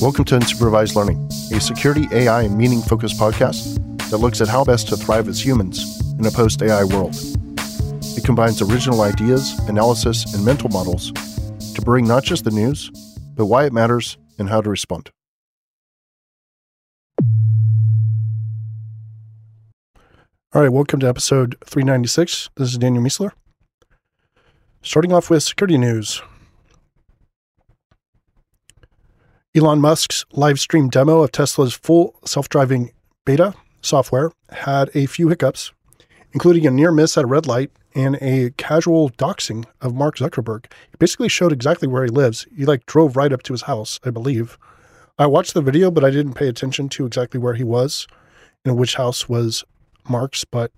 Welcome to Unsupervised Learning, a security, AI, and meaning focused podcast that looks at how best to thrive as humans in a post AI world. It combines original ideas, analysis, and mental models to bring not just the news, but why it matters and how to respond. All right, welcome to episode 396. This is Daniel Miessler. Starting off with security news. Elon Musk's live stream demo of Tesla's full self driving beta software had a few hiccups, including a near miss at a red light and a casual doxing of Mark Zuckerberg. He basically showed exactly where he lives. He like drove right up to his house, I believe. I watched the video, but I didn't pay attention to exactly where he was and which house was Mark's. But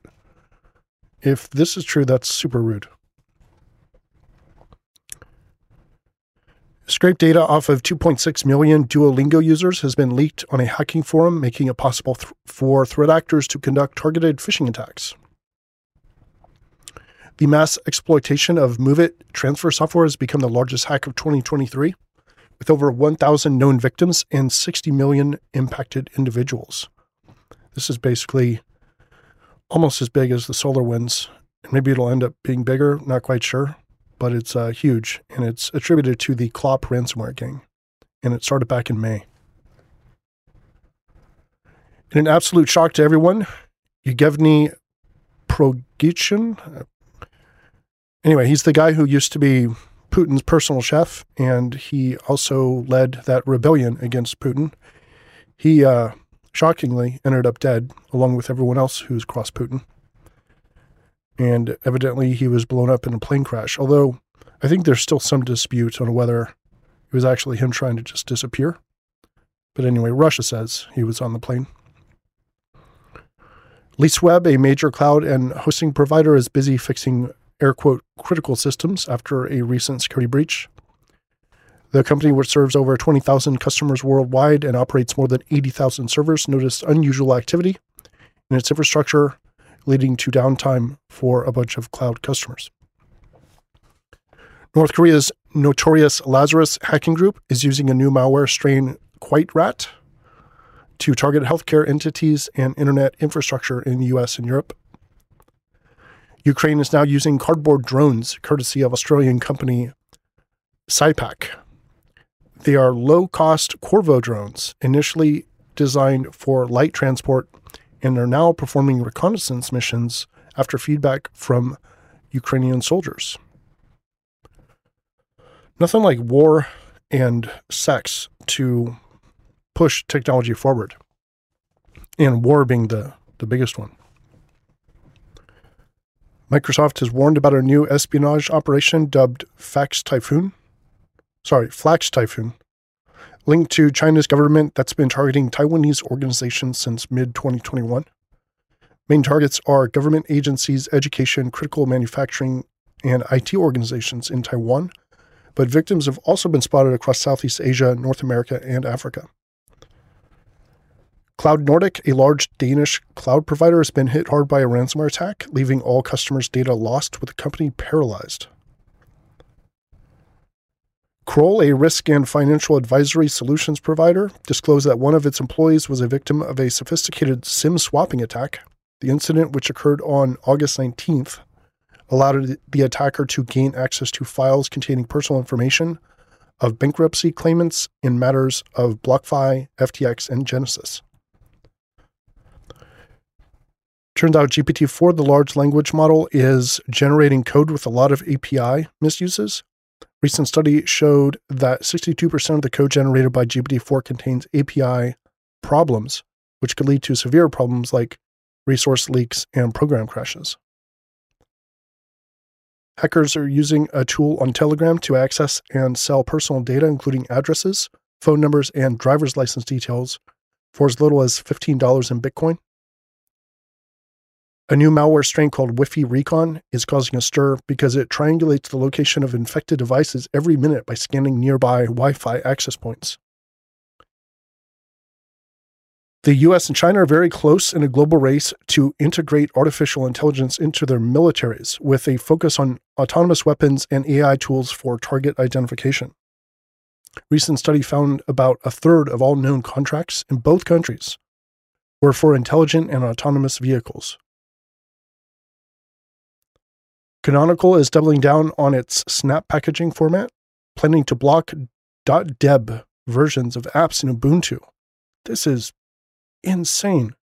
if this is true, that's super rude. Scraped data off of 2.6 million Duolingo users has been leaked on a hacking forum, making it possible th- for threat actors to conduct targeted phishing attacks. The mass exploitation of MOVEit transfer software has become the largest hack of 2023, with over 1,000 known victims and 60 million impacted individuals. This is basically almost as big as the SolarWinds, and maybe it'll end up being bigger, not quite sure but it's uh, huge and it's attributed to the Clop ransomware gang. And it started back in May. In an absolute shock to everyone, Yevgeny Prigozhin. Anyway, he's the guy who used to be Putin's personal chef, and he also led that rebellion against Putin. He uh, shockingly ended up dead, along with everyone else who's crossed Putin and evidently he was blown up in a plane crash. Although I think there's still some dispute on whether it was actually him trying to just disappear. But anyway, Russia says he was on the plane. LeaseWeb, a major cloud and hosting provider, is busy fixing air quote critical systems after a recent security breach. The company, which serves over 20,000 customers worldwide and operates more than 80,000 servers, noticed unusual activity in its infrastructure leading to downtime for a bunch of cloud customers. North Korea's notorious Lazarus hacking group is using a new malware strain, Quite Rat, to target healthcare entities and internet infrastructure in the US and Europe. Ukraine is now using cardboard drones, courtesy of Australian company SYPAQ. They are low cost Corvo drones, initially designed for light transport and are now performing reconnaissance missions after feedback from Ukrainian soldiers. Nothing like war and sex to push technology forward, and war being the, the biggest one. Microsoft has warned about a new espionage operation dubbed Fax Typhoon. Sorry, Flax Typhoon, linked to China's government that's been targeting Taiwanese organizations since mid 2021. Main targets are government agencies, education, critical manufacturing, and IT organizations in Taiwan, but victims have also been spotted across Southeast Asia, North America, and Africa. Cloud Nordic, a large Danish cloud provider, has been hit hard by a ransomware attack, leaving all customers' data lost with the company paralyzed. Kroll, a risk and financial advisory solutions provider, disclosed that one of its employees was a victim of a sophisticated SIM swapping attack. The incident, which occurred on August 19th, allowed the attacker to gain access to files containing personal information of bankruptcy claimants in matters of BlockFi, FTX, and Genesis. Turns out GPT 4, the large language model, is generating code with a lot of API misuses, Recent study showed that 62% of the code generated by GPT-4 contains API problems, which could lead to severe problems like resource leaks and program crashes. Hackers are using a tool on Telegram to access and sell personal data, including addresses, phone numbers, and driver's license details, for as little as $15 in Bitcoin. A new malware strain called Wi-Fi Recon is causing a stir because it triangulates the location of infected devices every minute by scanning nearby Wi Fi access points. The US and China are very close in a global race to integrate artificial intelligence into their militaries with a focus on autonomous weapons and AI tools for target identification. Recent study found about a third of all known contracts in both countries were for intelligent and autonomous vehicles. Canonical is doubling down on its snap packaging format, planning to block .deb versions of apps in Ubuntu. This is insane.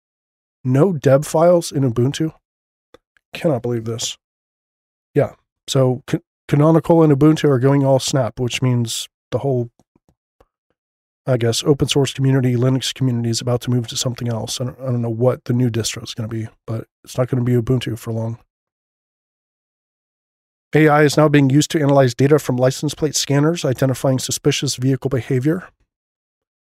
No deb files in Ubuntu? Cannot believe this. Yeah. So Canonical and Ubuntu are going all snap, which means the whole, I guess, open source community, Linux community is about to move to something else. I don't, I don't know what the new distro is going to be, but it's not going to be Ubuntu for long. AI is now being used to analyze data from license plate scanners, identifying suspicious vehicle behavior.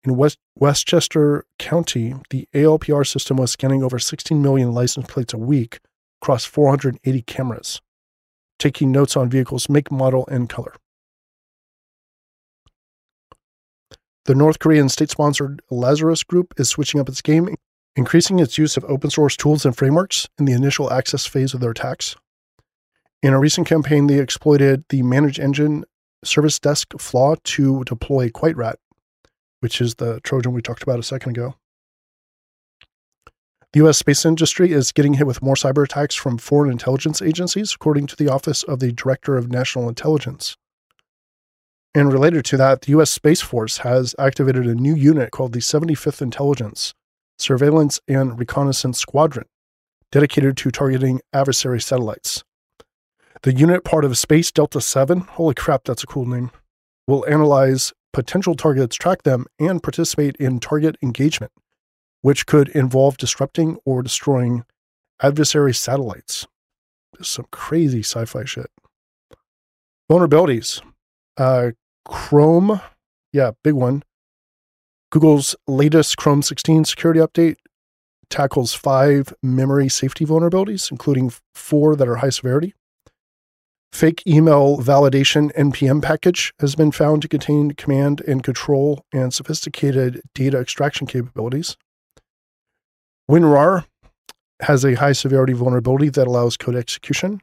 In West, Westchester County, the ALPR system was scanning over 16 million license plates a week across 480 cameras, taking notes on vehicles' make, model, and color. The North Korean state sponsored Lazarus Group is switching up its game, increasing its use of open source tools and frameworks in the initial access phase of their attacks. In a recent campaign, they exploited the manage engine service desk flaw to deploy QuiteRat, which is the Trojan we talked about a second ago. The U.S. space industry is getting hit with more cyber attacks from foreign intelligence agencies, according to the Office of the Director of National Intelligence. And related to that, the U.S. Space Force has activated a new unit called the 75th Intelligence Surveillance and Reconnaissance Squadron, dedicated to targeting adversary satellites. The unit part of Space Delta 7, holy crap, that's a cool name, will analyze potential targets, track them, and participate in target engagement, which could involve disrupting or destroying adversary satellites. This some crazy sci fi shit. Vulnerabilities. Uh, Chrome, yeah, big one. Google's latest Chrome 16 security update tackles five memory safety vulnerabilities, including four that are high severity. Fake email validation NPM package has been found to contain command and control and sophisticated data extraction capabilities. WinRAR has a high severity vulnerability that allows code execution.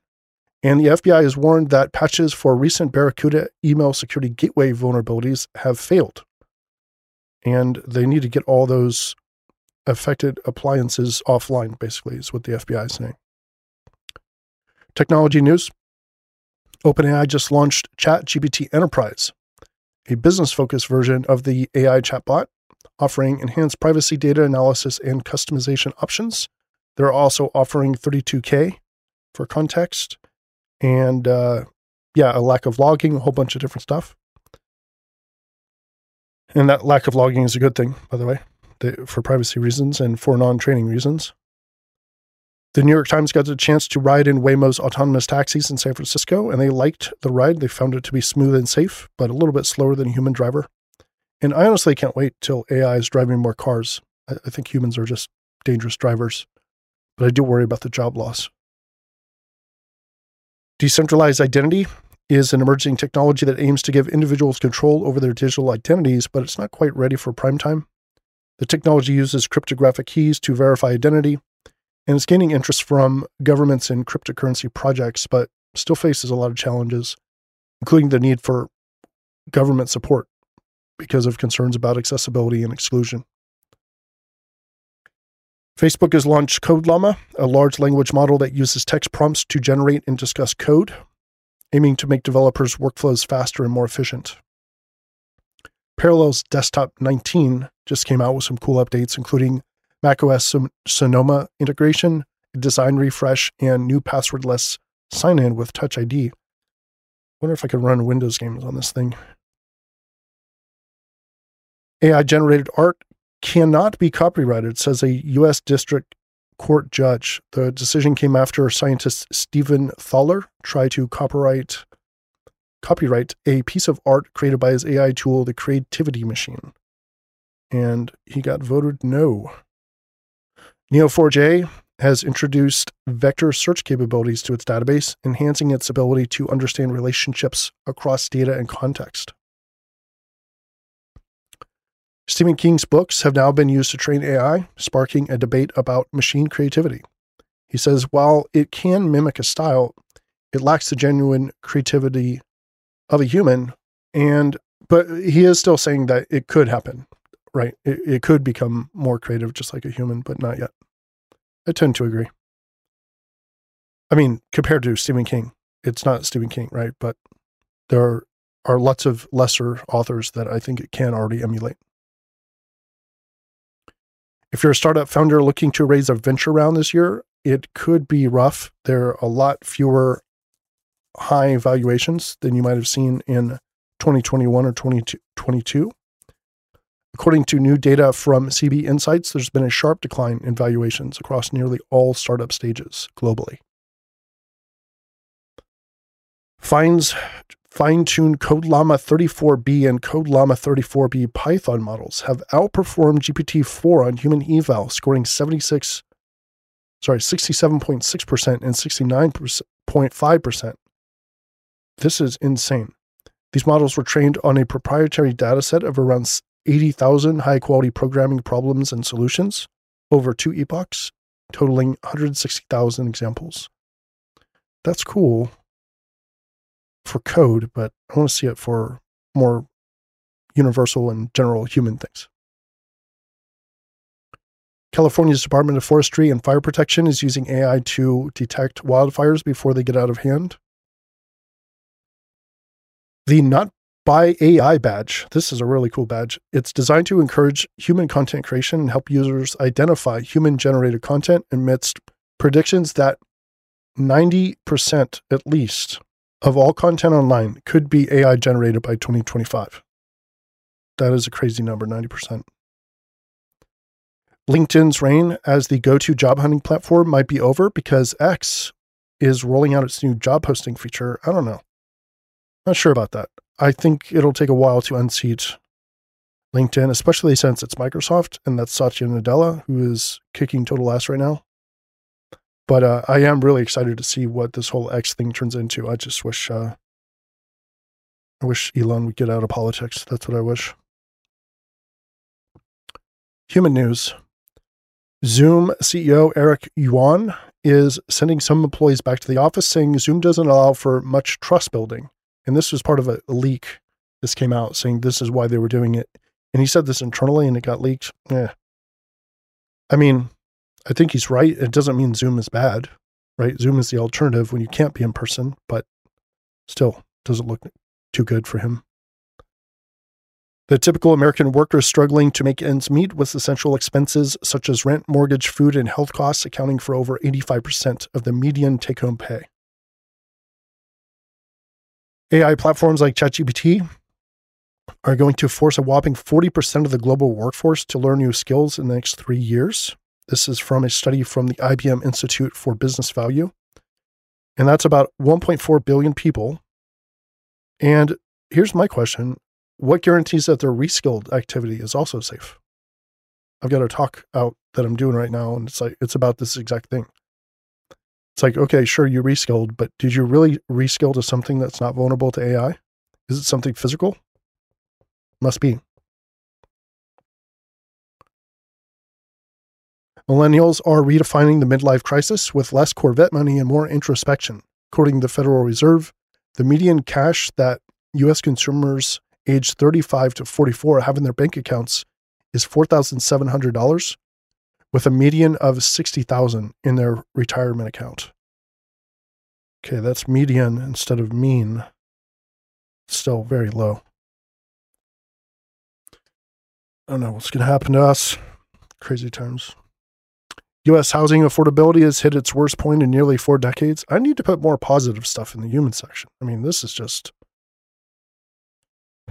And the FBI has warned that patches for recent Barracuda email security gateway vulnerabilities have failed. And they need to get all those affected appliances offline, basically, is what the FBI is saying. Technology news OpenAI just launched ChatGPT Enterprise, a business focused version of the AI chatbot, offering enhanced privacy data analysis and customization options. They're also offering 32K for context and, uh, yeah, a lack of logging, a whole bunch of different stuff. And that lack of logging is a good thing, by the way, for privacy reasons and for non training reasons. The New York Times got a chance to ride in Waymo's autonomous taxis in San Francisco, and they liked the ride. They found it to be smooth and safe, but a little bit slower than a human driver. And I honestly can't wait till AI is driving more cars. I, I think humans are just dangerous drivers, but I do worry about the job loss. Decentralized identity is an emerging technology that aims to give individuals control over their digital identities, but it's not quite ready for prime time. The technology uses cryptographic keys to verify identity, and it's gaining interest from governments in cryptocurrency projects, but still faces a lot of challenges, including the need for government support because of concerns about accessibility and exclusion. Facebook has launched CodeLlama, a large language model that uses text prompts to generate and discuss code, aiming to make developers' workflows faster and more efficient. Parallels Desktop 19 just came out with some cool updates, including macOS Sonoma integration, design refresh, and new passwordless sign in with Touch ID. Wonder if I could run Windows games on this thing. AI generated art cannot be copyrighted, says a U.S. District Court judge. The decision came after scientist Stephen Thaler tried to copyright copyright a piece of art created by his AI tool, the Creativity Machine. And he got voted no. Neo4j has introduced vector search capabilities to its database, enhancing its ability to understand relationships across data and context. Stephen King's books have now been used to train AI, sparking a debate about machine creativity. He says while it can mimic a style, it lacks the genuine creativity of a human, and but he is still saying that it could happen, right? It, it could become more creative, just like a human, but not yet. I tend to agree. I mean, compared to Stephen King, it's not Stephen King, right? But there are, are lots of lesser authors that I think it can already emulate. If you're a startup founder looking to raise a venture round this year, it could be rough. There are a lot fewer high valuations than you might have seen in 2021 or 2022. According to new data from CB Insights, there's been a sharp decline in valuations across nearly all startup stages globally. Phind's fine-tuned CodeLlama 34b and CodeLlama 34b Python models have outperformed GPT-4 on human eval, scoring 76 sorry, 67.6% and 69.5%. This is insane. These models were trained on a proprietary dataset of around 80,000 high quality programming problems and solutions over two epochs, totaling 160,000 examples. That's cool for code, but I want to see it for more universal and general human things. California's Department of Forestry and Fire Protection is using AI to detect wildfires before they get out of hand. The Not by AI badge. This is a really cool badge. It's designed to encourage human content creation and help users identify human generated content amidst predictions that 90% at least of all content online could be AI generated by 2025. That is a crazy number, 90%. LinkedIn's reign as the go to job hunting platform might be over because X is rolling out its new job posting feature. I don't know. Not sure about that. I think it'll take a while to unseat LinkedIn, especially since it's Microsoft and that's Satya Nadella, who is kicking total ass right now. But uh, I am really excited to see what this whole X thing turns into. I just wish, uh, I wish Elon would get out of politics. That's what I wish. Human news. Zoom CEO Eric Yuan is sending some employees back to the office, saying Zoom doesn't allow for much trust building and this was part of a, leak. This came out saying this is why they were doing it. And he said this internally and it got leaked. Yeah. I mean, I think he's right. It doesn't mean Zoom is bad, right? Zoom is the alternative when you can't be in person, but still doesn't look too good for him. The typical American worker struggling to make ends meet with essential expenses such as rent, mortgage, food, and health costs accounting for over 85% of the median take home pay. AI platforms like ChatGPT are going to force a whopping 40% of the global workforce to learn new skills in the next three years. This is from a study from the IBM Institute for Business Value. And that's about 1.4 billion people. And here's my question What guarantees that their reskilled activity is also safe? I've got a talk out that I'm doing right now, and it's like it's about this exact thing. It's like, okay, sure, you reskilled, but did you really reskill to something that's not vulnerable to AI? Is it something physical? Must be. Millennials are redefining the midlife crisis with less Corvette money and more introspection. According to the Federal Reserve, the median cash that U.S. consumers aged 35 to 44 have in their bank accounts is $4,700, with a median of 60,000 in their retirement account. Okay, that's median instead of mean. Still very low. I don't know what's going to happen to us. Crazy times. U.S. housing affordability has hit its worst point in nearly four decades. I need to put more positive stuff in the human section. I mean, this is just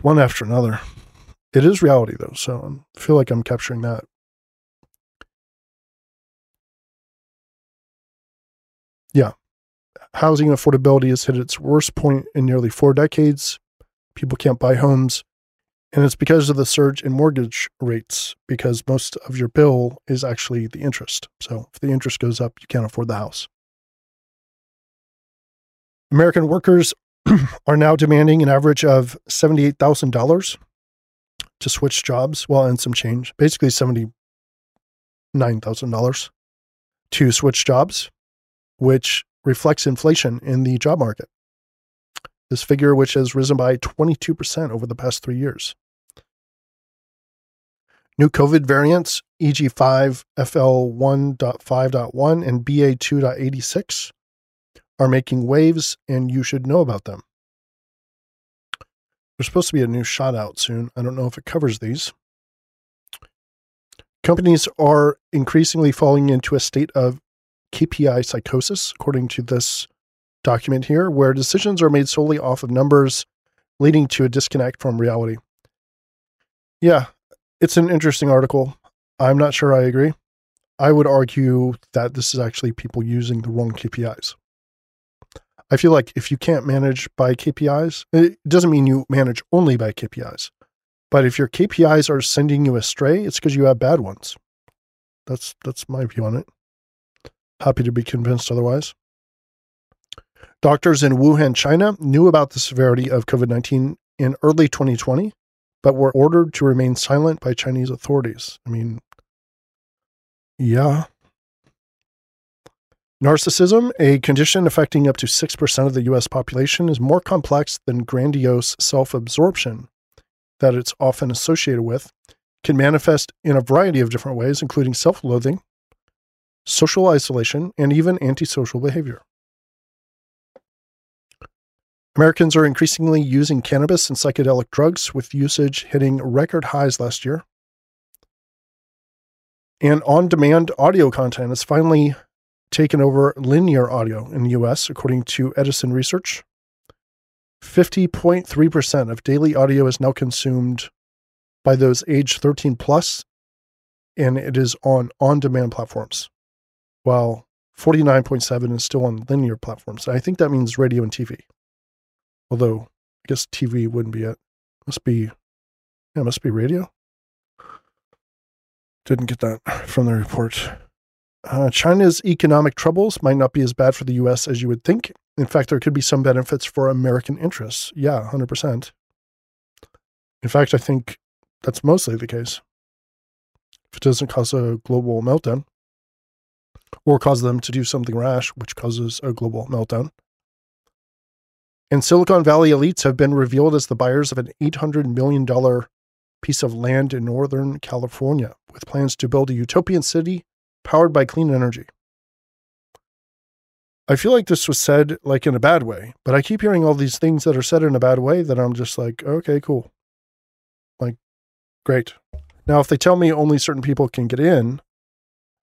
one after another. It is reality, though, so I feel like I'm capturing that housing affordability has hit its worst point in nearly four decades. People can't buy homes. And it's because of the surge in mortgage rates, because most of your bill is actually the interest. So if the interest goes up, you can't afford the house. American workers are now demanding an average of $78,000 to switch jobs, well, and some change, basically $79,000 to switch jobs which reflects inflation in the job market. this figure, which has risen by 22% over the past three years. New COVID variants, EG5, FL1.5.1, and BA2.86, are making waves, and you should know about them. There's supposed to be a new shot out soon. I don't know if it covers these. Companies are increasingly falling into a state of KPI psychosis, according to this document here, where decisions are made solely off of numbers, leading to a disconnect from reality. Yeah, it's an interesting article. I'm not sure I agree. I would argue that this is actually people using the wrong KPIs. I feel like if you can't manage by KPIs, it doesn't mean you manage only by KPIs. But if your KPIs are sending you astray, it's because you have bad ones. That's that's my view on it. Happy to be convinced otherwise. Doctors in Wuhan, China knew about the severity of COVID 19 in early 2020, but were ordered to remain silent by Chinese authorities. I mean, yeah. Narcissism, a condition affecting up to 6% of the US population, is more complex than grandiose self absorption that it's often associated with, can manifest in a variety of different ways, including self loathing, social isolation, and even antisocial behavior. Americans are increasingly using cannabis and psychedelic drugs, with usage hitting record highs last year. And on demand audio content has finally taken over linear audio in the US, according to Edison Research. 50.3% of daily audio is now consumed by those age 13 plus, and it is on on demand platforms, while 49.7 is still on linear platforms. I think that means radio and TV. Although I guess TV wouldn't be it. Must be, yeah, must be radio. Didn't get that from the report. Uh, China's economic troubles might not be as bad for the US as you would think. In fact, there could be some benefits for American interests. Yeah, 100%. In fact, I think that's mostly the case. If it doesn't cause a global meltdown or cause them to do something rash, which causes a global meltdown. And Silicon Valley elites have been revealed as the buyers of an $800 million piece of land in Northern California with plans to build a utopian city powered by clean energy. I feel like this was said like in a bad way, but I keep hearing all these things that are said in a bad way that I'm just like, okay, cool. Like, great. Now, if they tell me only certain people can get in,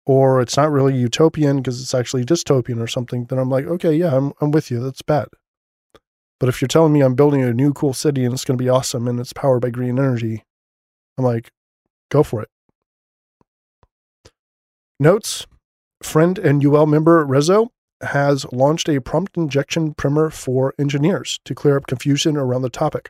or it's not really utopian because it's actually dystopian or something, then I'm like, okay, yeah, I'm, I'm with you. That's bad. But if you're telling me I'm building a new cool city and it's going to be awesome and it's powered by green energy, I'm like, go for it. Notes Friend and UL member Rezo has launched a prompt injection primer for engineers to clear up confusion around the topic.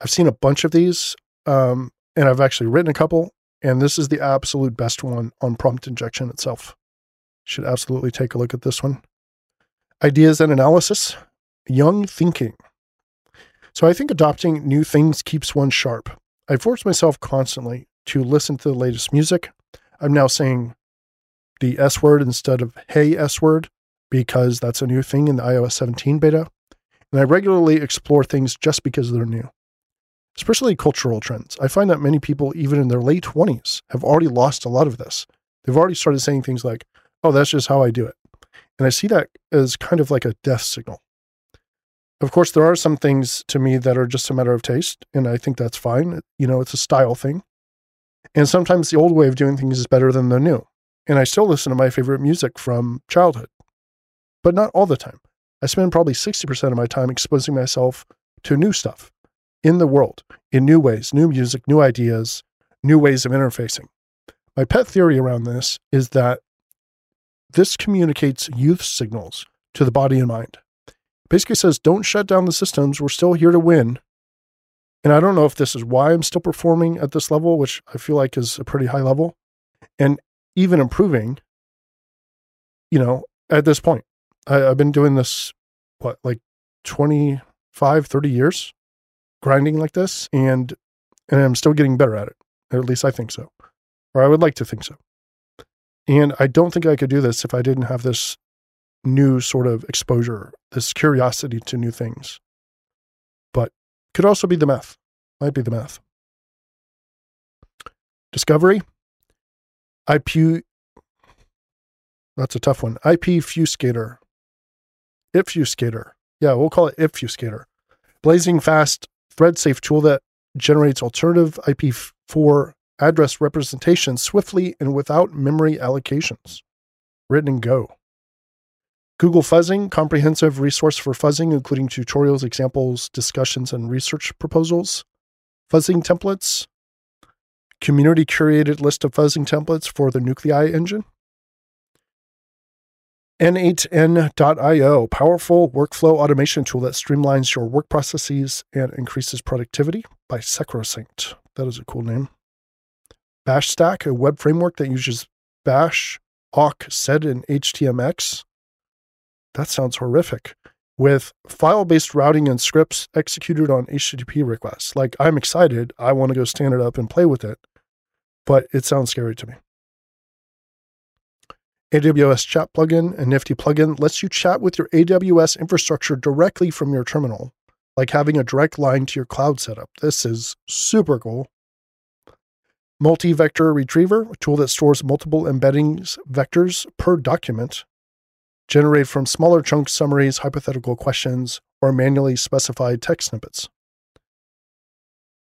I've seen a bunch of these, um, and I've actually written a couple, and this is the absolute best one on prompt injection itself. Should absolutely take a look at this one. Ideas and analysis, young thinking. So I think adopting new things keeps one sharp. I force myself constantly to listen to the latest music. I'm now saying the S word instead of hey S word because that's a new thing in the iOS 17 beta. And I regularly explore things just because they're new, especially cultural trends. I find that many people, even in their late 20s, have already lost a lot of this. They've already started saying things like, oh, that's just how I do it. And I see that as kind of like a death signal. Of course, there are some things to me that are just a matter of taste, and I think that's fine. You know, it's a style thing. And sometimes the old way of doing things is better than the new. And I still listen to my favorite music from childhood but not all the time. I spend probably 60% of my time exposing myself to new stuff in the world, in new ways, new music, new ideas, new ways of interfacing. My pet theory around this is that this communicates youth signals to the body and mind. basically says, don't shut down the systems. We're still here to win. And I don't know if this is why I'm still performing at this level, which I feel like is a pretty high level, and even improving, you know, at this point. I, have been doing this, what, like 25, 30 years, grinding like this, and and I'm still getting better at it. At least I think so, or I would like to think so. And I don't think I could do this if I didn't have this new sort of exposure, this curiosity to new things. But could also be the math. Might be the math. Discovery. IP. That's a tough one. IP Fuscator. Ifuscator. Yeah, we'll call it Ifuscator. Blazing fast thread safe tool that generates alternative IP4 address representation swiftly and without memory allocations. Written in Go. Google Fuzzing, comprehensive resource for fuzzing, including tutorials, examples, discussions, and research proposals. Fuzzing templates, community curated list of fuzzing templates for the Nuclei engine. N8N.io, powerful workflow automation tool that streamlines your work processes and increases productivity by Secrosynct. That is a cool name. Bash Stack, a web framework that uses Bash, awk, sed, and HTMX. That sounds horrific. With file based routing and scripts executed on HTTP requests. Like, I'm excited. I want to go stand it up and play with it, but it sounds scary to me. AWS Chat plugin, and nifty plugin, lets you chat with your AWS infrastructure directly from your terminal, like having a direct line to your cloud setup. This is super cool. Multi-vector retriever, a tool that stores multiple embeddings vectors per document, generated from smaller chunk summaries, hypothetical questions, or manually specified text snippets.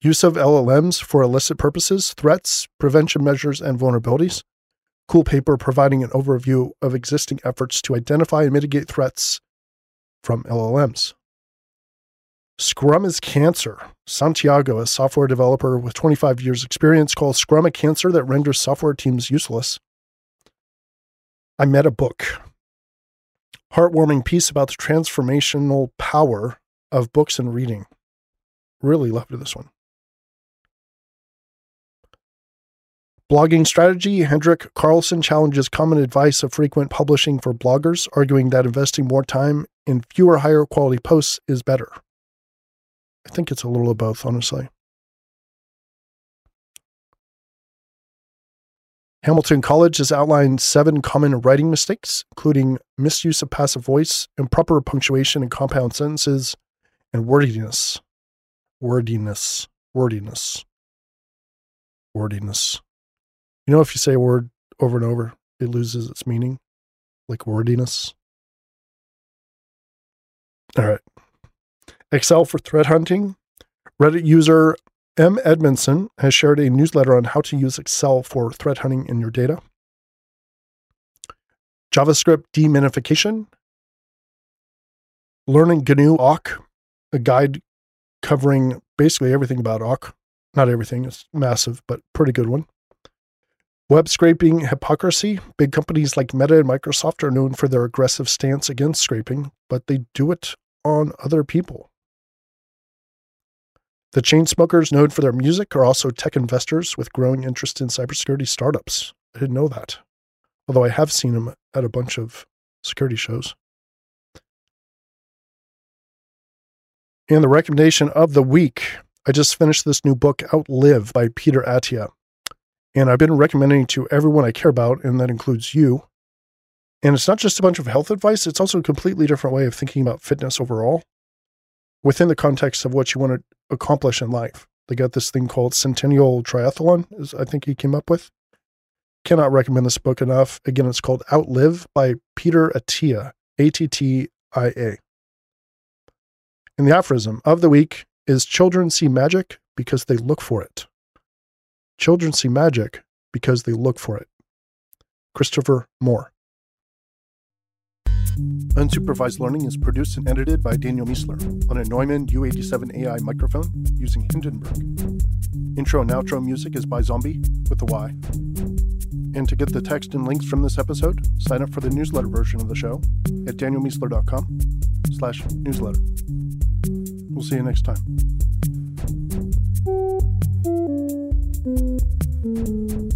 Use of LLMs for illicit purposes, threats, prevention measures, and vulnerabilities. Cool paper providing an overview of existing efforts to identify and mitigate threats from LLMs. Scrum is cancer. Santiago, a software developer with 25 years' experience, calls Scrum a cancer that renders software teams useless. I met a book. Heartwarming piece about the transformational power of books and reading. Really loved this one. Blogging strategy Henrik Karlsson challenges common advice of frequent publishing for bloggers, arguing that investing more time in fewer higher quality posts is better. I think it's a little of both, honestly. Hamilton College has outlined seven common writing mistakes, including misuse of passive voice, improper punctuation in compound sentences, and wordiness. Wordiness. Wordiness. Wordiness. You know, if you say a word over and over, it loses its meaning, like wordiness. All right. Excel for threat hunting. Reddit user M. Edmondson has shared a newsletter on how to use Excel for threat hunting in your data. JavaScript deminification. Learning GNU awk, a guide covering basically everything about awk. Not everything, it's massive, but pretty good one. Web scraping hypocrisy. Big companies like Meta and Microsoft are known for their aggressive stance against scraping, but they do it on other people. The Chainsmokers, known for their music, are also tech investors with growing interest in cybersecurity startups. I didn't know that, although I have seen them at a bunch of security shows. And the recommendation of the week I just finished this new book, Outlive by Peter Attia. And I've been recommending to everyone I care about, and that includes you. And it's not just a bunch of health advice, it's also a completely different way of thinking about fitness overall within the context of what you want to accomplish in life. They got this thing called Centennial Triathlon, is I think he came up with. Cannot recommend this book enough. Again, it's called Outlive by Peter Attia, A T T I A. And the aphorism of the week is Children see magic because they look for it. Children see magic because they look for it. Christopher Moore. Unsupervised Learning is produced and edited by Daniel Miessler on a Neumann U87 AI microphone using Hindenburg. Intro and outro music is by Zombie with a Y. And to get the text and links from this episode, sign up for the newsletter version of the show at danielmiessler.com slash newsletter. We'll see you next time. Thank you.